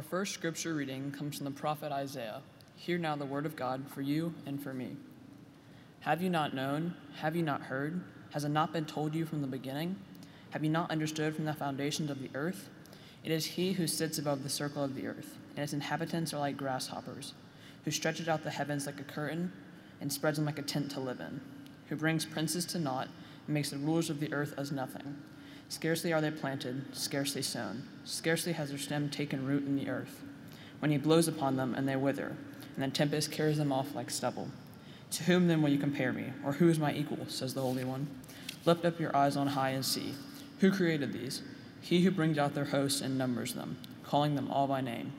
Our first scripture reading comes from the prophet Isaiah. Hear now the word of God for you and for me. Have you not known? Have you not heard? Has it not been told you from the beginning? Have you not understood from the foundations of the earth? It is he who sits above the circle of the earth, and its inhabitants are like grasshoppers, who stretches out the heavens like a curtain and spreads them like a tent to live in, who brings princes to naught and makes the rulers of the earth as nothing. Scarcely are they planted, scarcely sown, scarcely has their stem taken root in the earth. When he blows upon them, and they wither, and the tempest carries them off like stubble. To whom then will you compare me, or who is my equal? says the Holy One. Lift up your eyes on high and see. Who created these? He who brings out their hosts and numbers them, calling them all by name.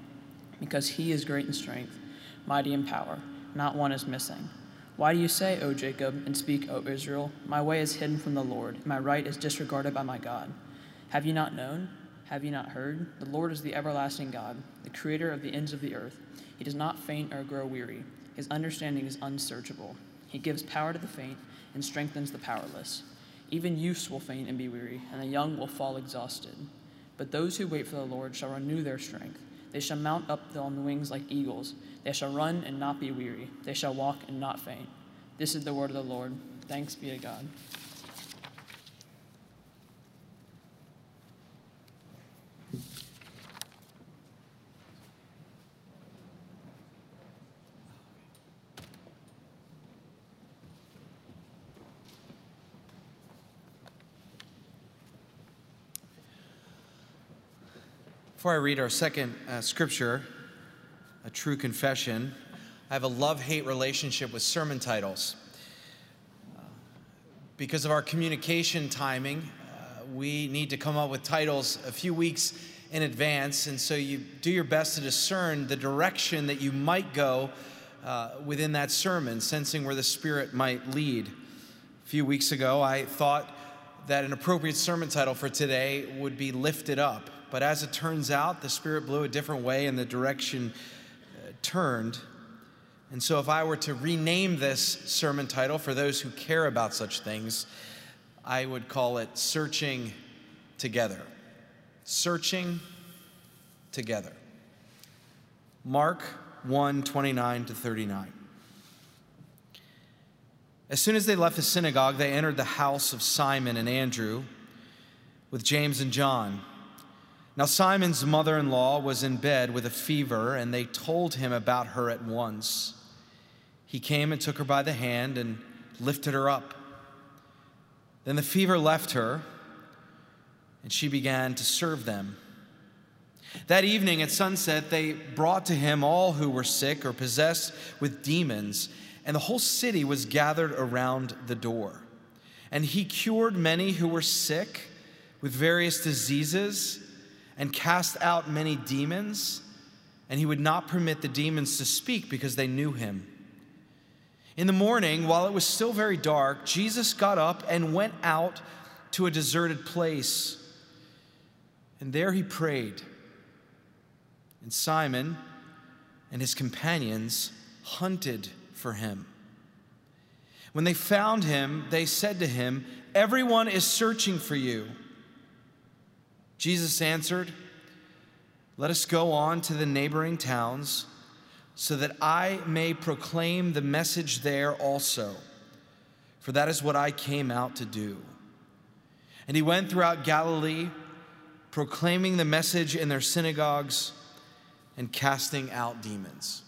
Because he is great in strength, mighty in power, not one is missing. Why do you say, O Jacob, and speak, O Israel, My way is hidden from the Lord, and my right is disregarded by my God? Have you not known? Have you not heard? The Lord is the everlasting God, the creator of the ends of the earth. He does not faint or grow weary. His understanding is unsearchable. He gives power to the faint and strengthens the powerless. Even youths will faint and be weary, and the young will fall exhausted. But those who wait for the Lord shall renew their strength. They shall mount up on the wings like eagles. They shall run and not be weary. They shall walk and not faint. This is the word of the Lord. Thanks be to God. Before I read our second uh, scripture, a true confession, I have a love hate relationship with sermon titles. Uh, because of our communication timing, uh, we need to come up with titles a few weeks in advance, and so you do your best to discern the direction that you might go uh, within that sermon, sensing where the Spirit might lead. A few weeks ago, I thought that an appropriate sermon title for today would be Lifted Up. But as it turns out, the Spirit blew a different way and the direction uh, turned. And so, if I were to rename this sermon title for those who care about such things, I would call it Searching Together. Searching Together. Mark 1 29 to 39. As soon as they left the synagogue, they entered the house of Simon and Andrew with James and John. Now, Simon's mother in law was in bed with a fever, and they told him about her at once. He came and took her by the hand and lifted her up. Then the fever left her, and she began to serve them. That evening at sunset, they brought to him all who were sick or possessed with demons, and the whole city was gathered around the door. And he cured many who were sick with various diseases and cast out many demons, and he would not permit the demons to speak because they knew him. In the morning, while it was still very dark, Jesus got up and went out to a deserted place. And there he prayed. And Simon and his companions hunted for him. When they found him, they said to him, Everyone is searching for you. Jesus answered, Let us go on to the neighboring towns so that I may proclaim the message there also, for that is what I came out to do. And he went throughout Galilee, proclaiming the message in their synagogues and casting out demons.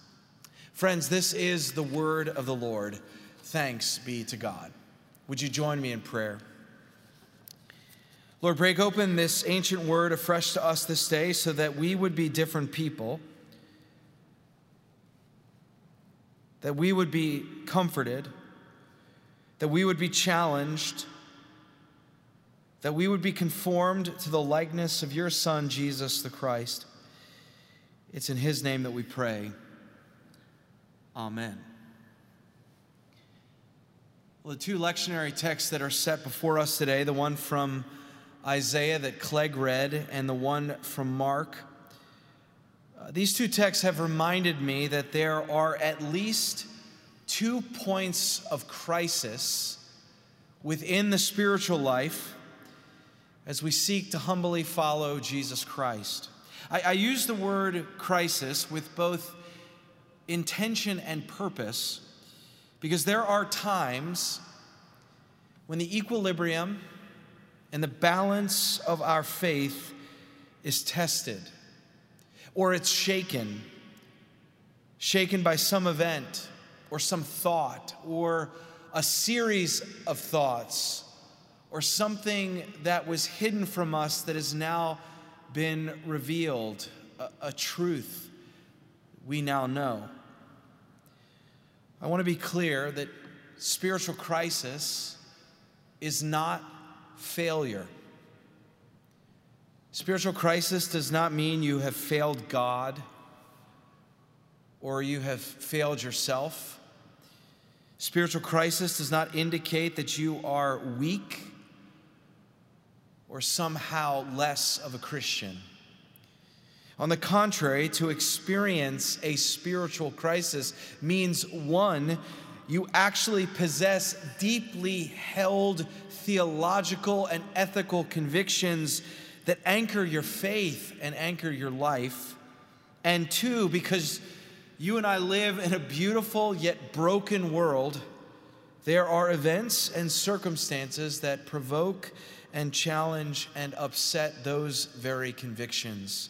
Friends, this is the word of the Lord. Thanks be to God. Would you join me in prayer? Lord, break open this ancient word afresh to us this day so that we would be different people, that we would be comforted, that we would be challenged, that we would be conformed to the likeness of your Son, Jesus the Christ. It's in His name that we pray. Amen. Well, the two lectionary texts that are set before us today, the one from Isaiah that Clegg read and the one from Mark, uh, these two texts have reminded me that there are at least two points of crisis within the spiritual life as we seek to humbly follow Jesus Christ. I, I use the word crisis with both intention and purpose because there are times when the equilibrium and the balance of our faith is tested or it's shaken, shaken by some event or some thought or a series of thoughts or something that was hidden from us that has now been revealed, a, a truth we now know. I want to be clear that spiritual crisis is not failure. Spiritual crisis does not mean you have failed God or you have failed yourself. Spiritual crisis does not indicate that you are weak or somehow less of a Christian. On the contrary, to experience a spiritual crisis means one, you actually possess deeply held theological and ethical convictions that anchor your faith and anchor your life. And two, because you and I live in a beautiful yet broken world, there are events and circumstances that provoke and challenge and upset those very convictions.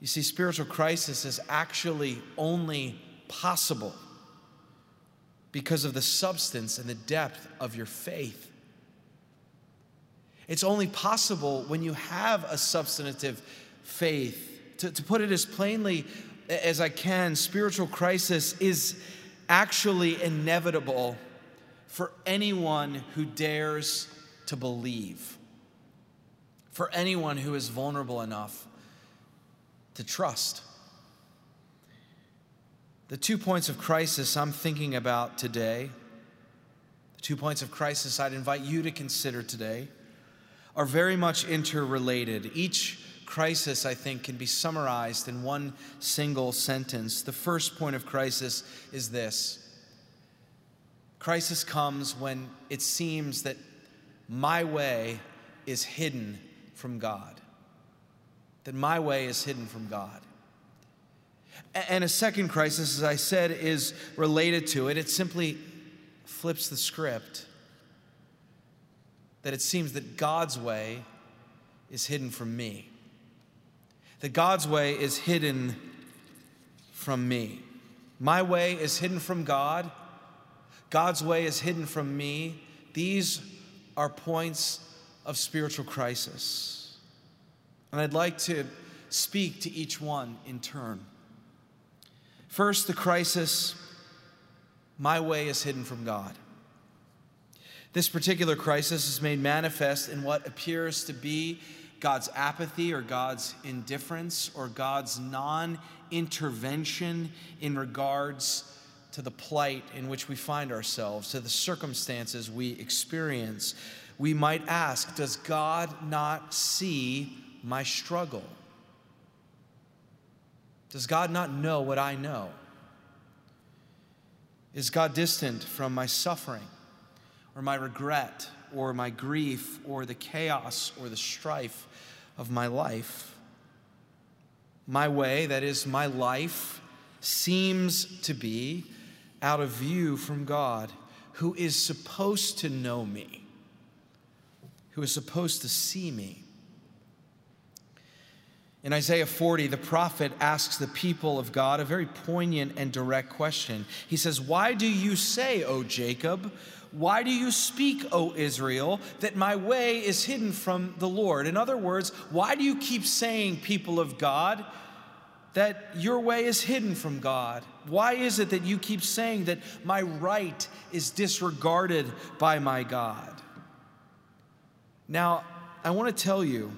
You see, spiritual crisis is actually only possible because of the substance and the depth of your faith. It's only possible when you have a substantive faith. To, to put it as plainly as I can, spiritual crisis is actually inevitable for anyone who dares to believe, for anyone who is vulnerable enough to trust. The two points of crisis I'm thinking about today, the two points of crisis I'd invite you to consider today, are very much interrelated. Each crisis, I think, can be summarized in one single sentence. The first point of crisis is this crisis comes when it seems that my way is hidden from God. That my way is hidden from God. And a second crisis, as I said, is related to it. It simply flips the script. That it seems that God's way is hidden from me. That God's way is hidden from me. My way is hidden from God. God's way is hidden from me. These are points of spiritual crisis. And I'd like to speak to each one in turn. First, the crisis my way is hidden from God. This particular crisis is made manifest in what appears to be God's apathy or God's indifference or God's non intervention in regards to the plight in which we find ourselves, to the circumstances we experience. We might ask Does God not see my struggle? Does God not know what I know? Is God distant from my suffering or my regret or my grief or the chaos or the strife of my life? My way, that is, my life, seems to be out of view from God, who is supposed to know me, who is supposed to see me. In Isaiah 40, the prophet asks the people of God a very poignant and direct question. He says, Why do you say, O Jacob, why do you speak, O Israel, that my way is hidden from the Lord? In other words, why do you keep saying, people of God, that your way is hidden from God? Why is it that you keep saying that my right is disregarded by my God? Now, I want to tell you,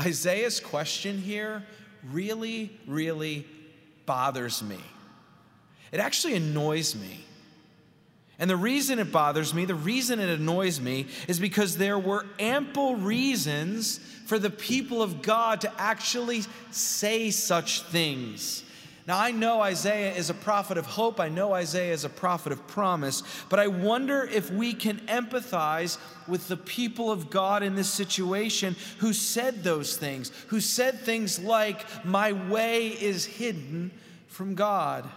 Isaiah's question here really, really bothers me. It actually annoys me. And the reason it bothers me, the reason it annoys me, is because there were ample reasons for the people of God to actually say such things. Now, I know Isaiah is a prophet of hope. I know Isaiah is a prophet of promise. But I wonder if we can empathize with the people of God in this situation who said those things, who said things like, My way is hidden from God.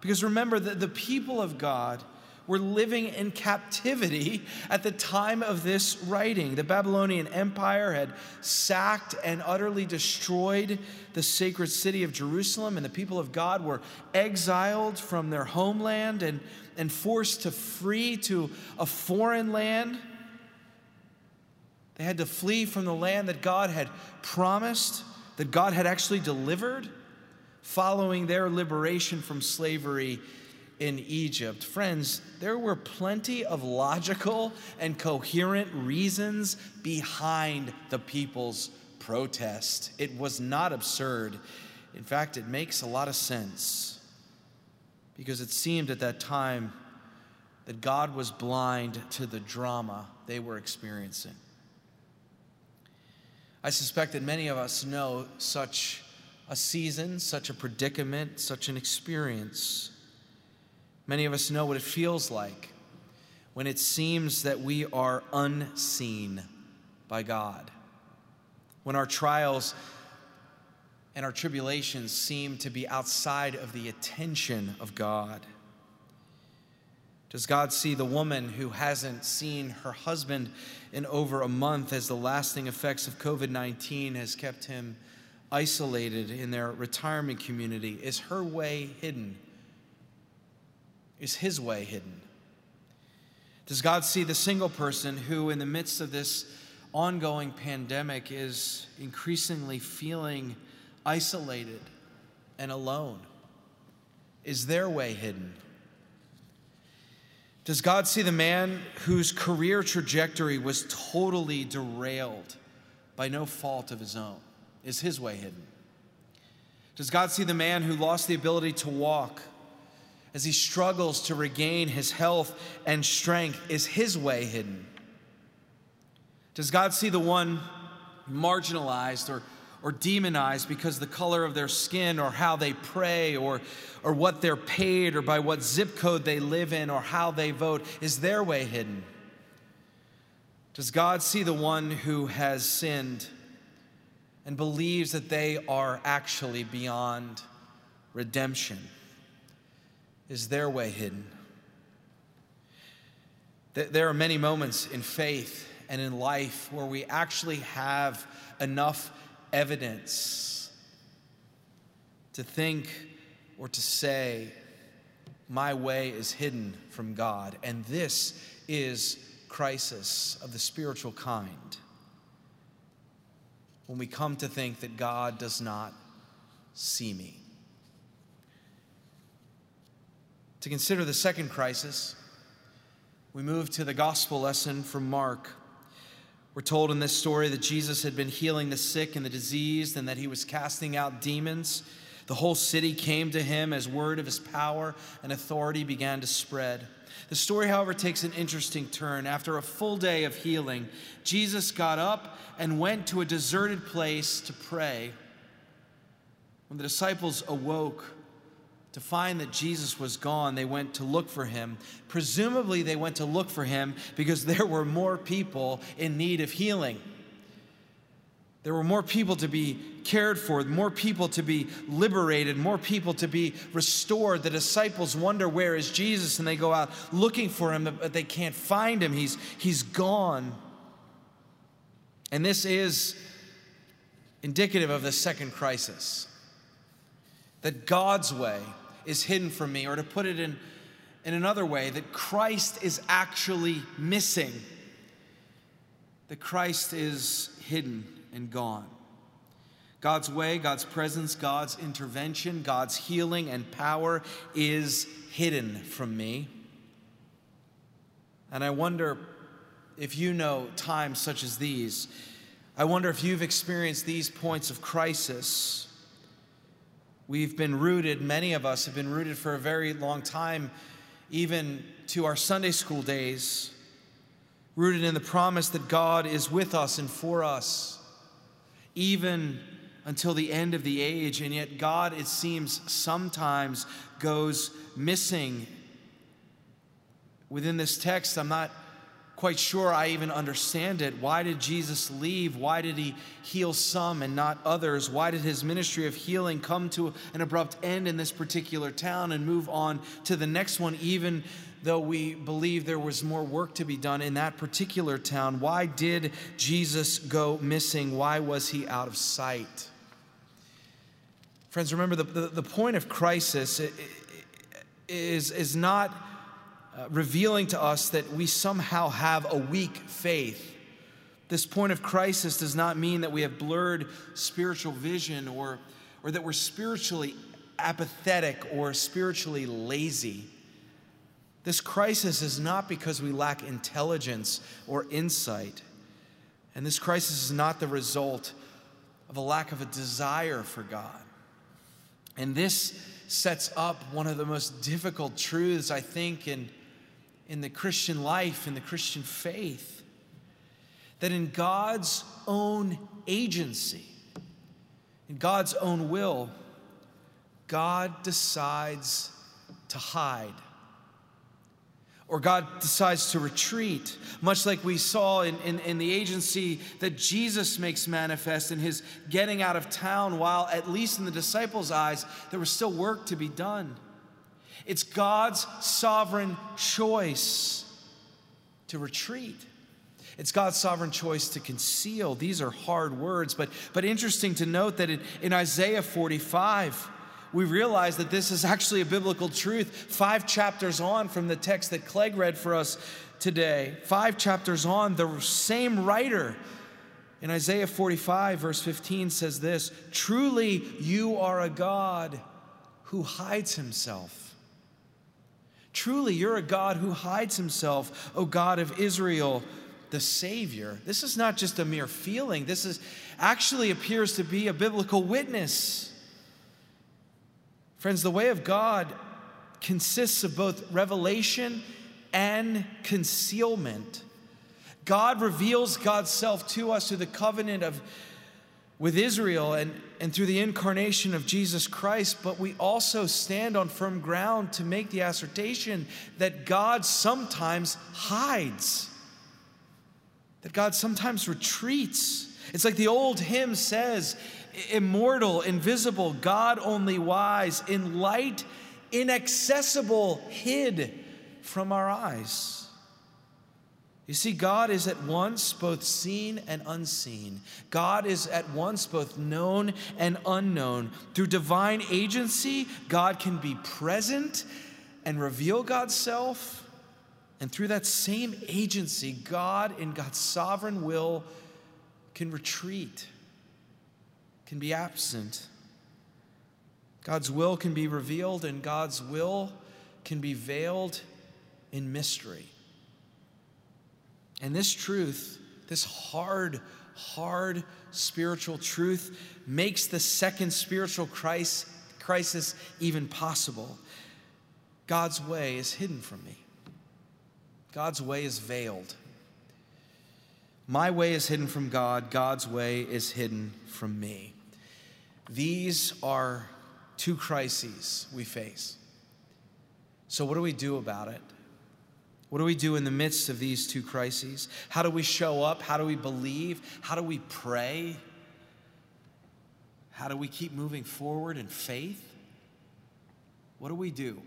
Because remember that the people of God were living in captivity at the time of this writing. The Babylonian Empire had sacked and utterly destroyed the sacred city of Jerusalem, and the people of God were exiled from their homeland and, and forced to flee to a foreign land. They had to flee from the land that God had promised, that God had actually delivered, following their liberation from slavery in Egypt. Friends, there were plenty of logical and coherent reasons behind the people's protest. It was not absurd. In fact, it makes a lot of sense because it seemed at that time that God was blind to the drama they were experiencing. I suspect that many of us know such a season, such a predicament, such an experience. Many of us know what it feels like when it seems that we are unseen by God, when our trials and our tribulations seem to be outside of the attention of God. Does God see the woman who hasn't seen her husband in over a month as the lasting effects of COVID 19 has kept him isolated in their retirement community? Is her way hidden? Is his way hidden? Does God see the single person who, in the midst of this ongoing pandemic, is increasingly feeling isolated and alone? Is their way hidden? Does God see the man whose career trajectory was totally derailed by no fault of his own? Is his way hidden? Does God see the man who lost the ability to walk as he struggles to regain his health and strength? Is his way hidden? Does God see the one marginalized or, or demonized because the color of their skin or how they pray or, or what they're paid or by what zip code they live in or how they vote? Is their way hidden? Does God see the one who has sinned and believes that they are actually beyond redemption? Is their way hidden? There are many moments in faith and in life where we actually have enough evidence to think or to say, My way is hidden from God. And this is crisis of the spiritual kind. When we come to think that God does not see me. To consider the second crisis, we move to the gospel lesson from Mark. We're told in this story that Jesus had been healing the sick and the diseased and that he was casting out demons. The whole city came to him as word of his power and authority began to spread. The story, however, takes an interesting turn. After a full day of healing, Jesus got up and went to a deserted place to pray. When the disciples awoke, to find that Jesus was gone, they went to look for him. Presumably, they went to look for him because there were more people in need of healing. There were more people to be cared for, more people to be liberated, more people to be restored. The disciples wonder, Where is Jesus? And they go out looking for him, but they can't find him. He's, he's gone. And this is indicative of the second crisis that God's way is hidden from me, or to put it in, in another way, that Christ is actually missing, that Christ is hidden and gone. God's way, God's presence, God's intervention, God's healing and power is hidden from me. And I wonder if you know times such as these. I wonder if you've experienced these points of crisis We've been rooted, many of us have been rooted for a very long time, even to our Sunday school days, rooted in the promise that God is with us and for us, even until the end of the age. And yet, God, it seems, sometimes goes missing. Within this text, I'm not quite sure I even understand it. Why did Jesus leave? Why did he heal some and not others? Why did his ministry of healing come to an abrupt end in this particular town and move on to the next one, even though we believe there was more work to be done in that particular town? Why did Jesus go missing? Why was he out of sight? Friends, remember the, the, the point of crisis is, is not uh, revealing to us that we somehow have a weak faith. This point of crisis does not mean that we have blurred spiritual vision or, or that we're spiritually apathetic or spiritually lazy. This crisis is not because we lack intelligence or insight. And this crisis is not the result of a lack of a desire for God. And this sets up one of the most difficult truths, I think, in in the Christian life, in the Christian faith, that in God's own agency, in God's own will, God decides to hide. Or God decides to retreat, much like we saw in, in, in, the agency that Jesus makes manifest in his getting out of town, while at least in the disciples' eyes, there was still work to be done. It's God's sovereign choice to retreat. It's God's sovereign choice to conceal. These are hard words, but, but interesting to note that in, in Isaiah 45, we realize that this is actually a biblical truth. Five chapters on from the text that Clegg read for us today, five chapters on, the same writer in Isaiah 45, verse 15 says this Truly, you are a God who hides himself Truly, you're a God who hides himself, O God of Israel, the Savior. This is not just a mere feeling, this is actually appears to be a biblical witness. Friends, the way of God consists of both revelation and concealment. God reveals God's self to us through the covenant of with Israel and, and through the incarnation of Jesus Christ, but we also stand on firm ground to make the assertion that God sometimes hides, that God sometimes retreats. It's like the old hymn says immortal, invisible, God only wise, in light, inaccessible, hid from our eyes. You see, God is at once both seen and unseen. God is at once both known and unknown. Through divine agency, God can be present and reveal God's self. And through that same agency, God, in God's sovereign will, can retreat, can be absent. God's will can be revealed, and God's will can be veiled in mystery. And this truth, this hard, hard spiritual truth, makes the second spiritual crisis even possible. God's way is hidden from me, God's way is veiled. My way is hidden from God, God's way is hidden from me. These are two crises we face. So, what do we do about it? What do we do in the midst of these two crises? How do we show up? How do we believe? How do we pray? How do we keep moving forward in faith? What do we do?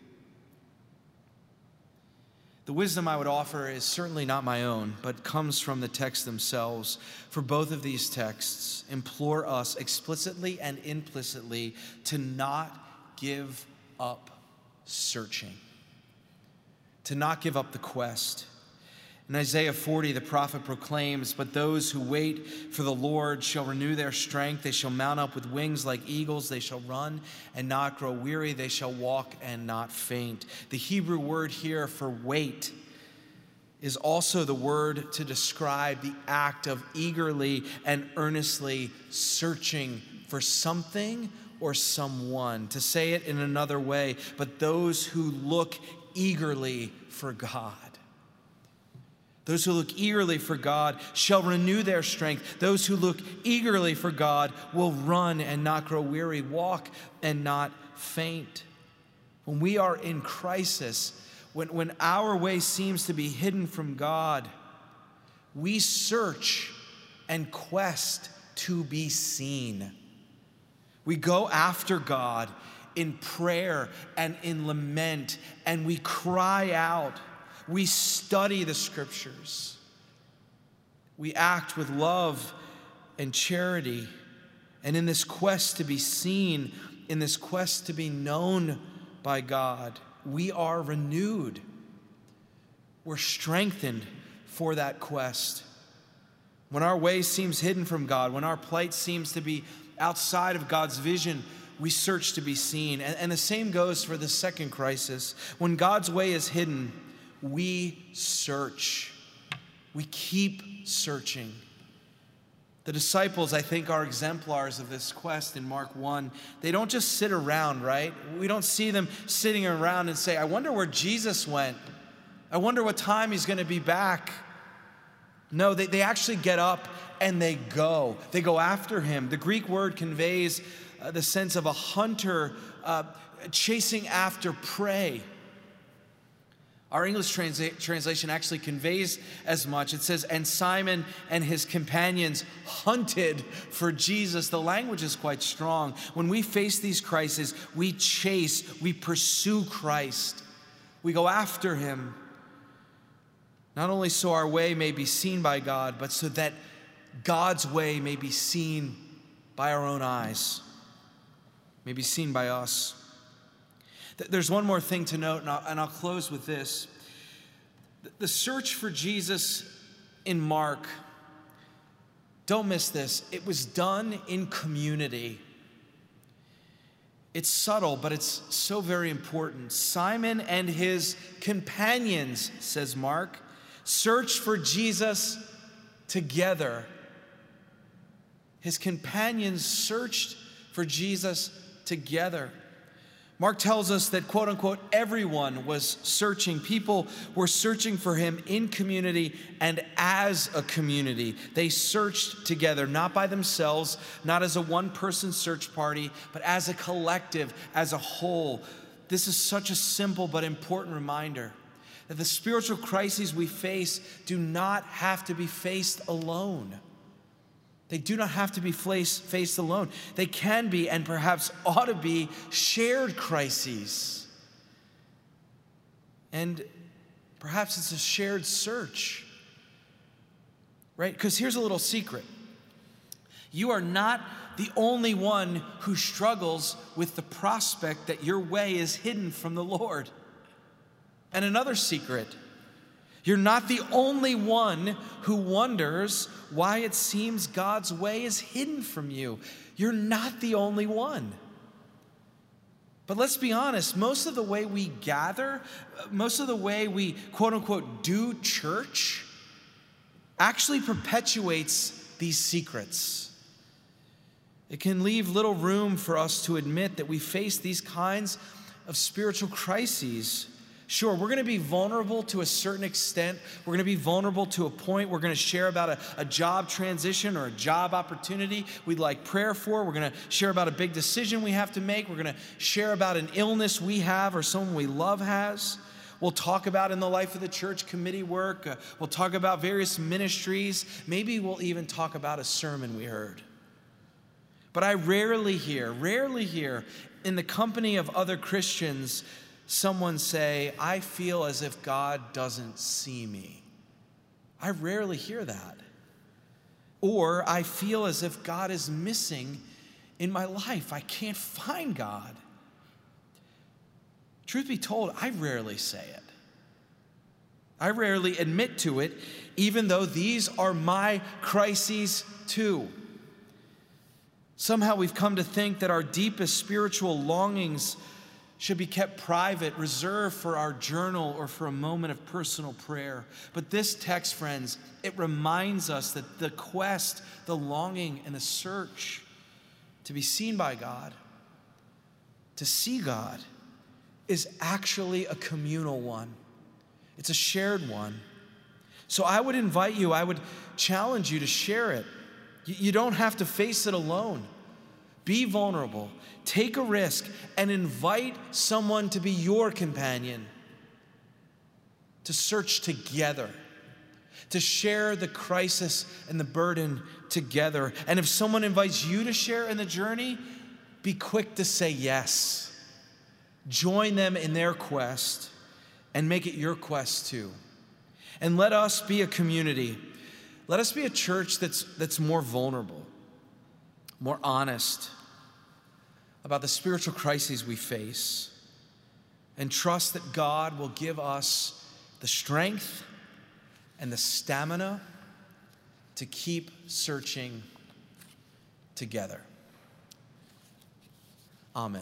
The wisdom I would offer is certainly not my own, but comes from the texts themselves. For both of these texts implore us explicitly and implicitly to not give up searching to not give up the quest. In Isaiah 40, the prophet proclaims, But those who wait for the Lord shall renew their strength. They shall mount up with wings like eagles. They shall run and not grow weary. They shall walk and not faint. The Hebrew word here for wait is also the word to describe the act of eagerly and earnestly searching for something or someone. To say it in another way, but those who look eagerly for God. Those who look eagerly for God shall renew their strength. Those who look eagerly for God will run and not grow weary, walk and not faint. When we are in crisis, when, when our way seems to be hidden from God, we search and quest to be seen. We go after God in prayer and in lament, and we cry out. We study the scriptures. We act with love and charity. And in this quest to be seen, in this quest to be known by God, we are renewed. We're strengthened for that quest. When our way seems hidden from God, when our plight seems to be outside of God's vision, we search to be seen. And, and, the same goes for the second crisis. When God's way is hidden, we search. We keep searching. The disciples, I think, are exemplars of this quest in Mark 1. They don't just sit around, right? We don't see them sitting around and say, I wonder where Jesus went. I wonder what time he's going to be back. No, they, they actually get up and they go. They go after him. The Greek word conveys uh, the sense of a hunter uh, chasing after prey. Our English transa- translation actually conveys as much. It says, And Simon and his companions hunted for Jesus. The language is quite strong. When we face these crises, we chase, we pursue Christ, we go after him. Not only so our way may be seen by God, but so that God's way may be seen by our own eyes, may be seen by us. There's one more thing to note, and I'll, and I'll close with this. The search for Jesus in Mark, don't miss this, it was done in community. It's subtle, but it's so very important. Simon and his companions, says Mark, searched for Jesus together. His companions searched for Jesus together. Mark tells us that, quote unquote, everyone was searching. People were searching for him in community and as a community. They searched together, not by themselves, not as a one person search party, but as a collective, as a whole. This is such a simple but important reminder that the spiritual crises we face do not have to be faced alone. They do not have to be faced alone. They can be, and perhaps ought to be, shared crises. And perhaps it's a shared search, right? Because here's a little secret you are not the only one who struggles with the prospect that your way is hidden from the Lord. And another secret you're not the only one who wonders why it seems God's way is hidden from you. You're not the only one. But let's be honest, most of the way we gather, most of the way we quote unquote do church actually perpetuates these secrets. It can leave little room for us to admit that we face these kinds of spiritual crises. Sure, we're going to be vulnerable to a certain extent. We're going to be vulnerable to a point. We're going to share about a, a, job transition or a job opportunity we'd like prayer for. We're going to share about a big decision we have to make. We're going to share about an illness we have or someone we love has. We'll talk about in the life of the church committee work. Uh, we'll talk about various ministries. Maybe we'll even talk about a sermon we heard. But I rarely hear, rarely hear in the company of other Christians someone say, I feel as if God doesn't see me. I rarely hear that. Or I feel as if God is missing in my life. I can't find God. Truth be told, I rarely say it. I rarely admit to it, even though these are my crises too. Somehow we've come to think that our deepest spiritual longings should be kept private, reserved for our journal or for a moment of personal prayer. But this text, friends, it reminds us that the quest, the longing, and the search to be seen by God to see God is actually a communal one, it's a shared one. So I would invite you, I would challenge you to share it. You don't have to face it alone. Be vulnerable, take a risk, and invite someone to be your companion, to search together, to share the crisis and the burden together. And if someone invites you to share in the journey, be quick to say yes. Join them in their quest and make it your quest too. And let us be a community. Let us be a church that's, that's more vulnerable, more honest about the spiritual crises we face, and trust that God will give us the strength and the stamina to keep searching together. Amen.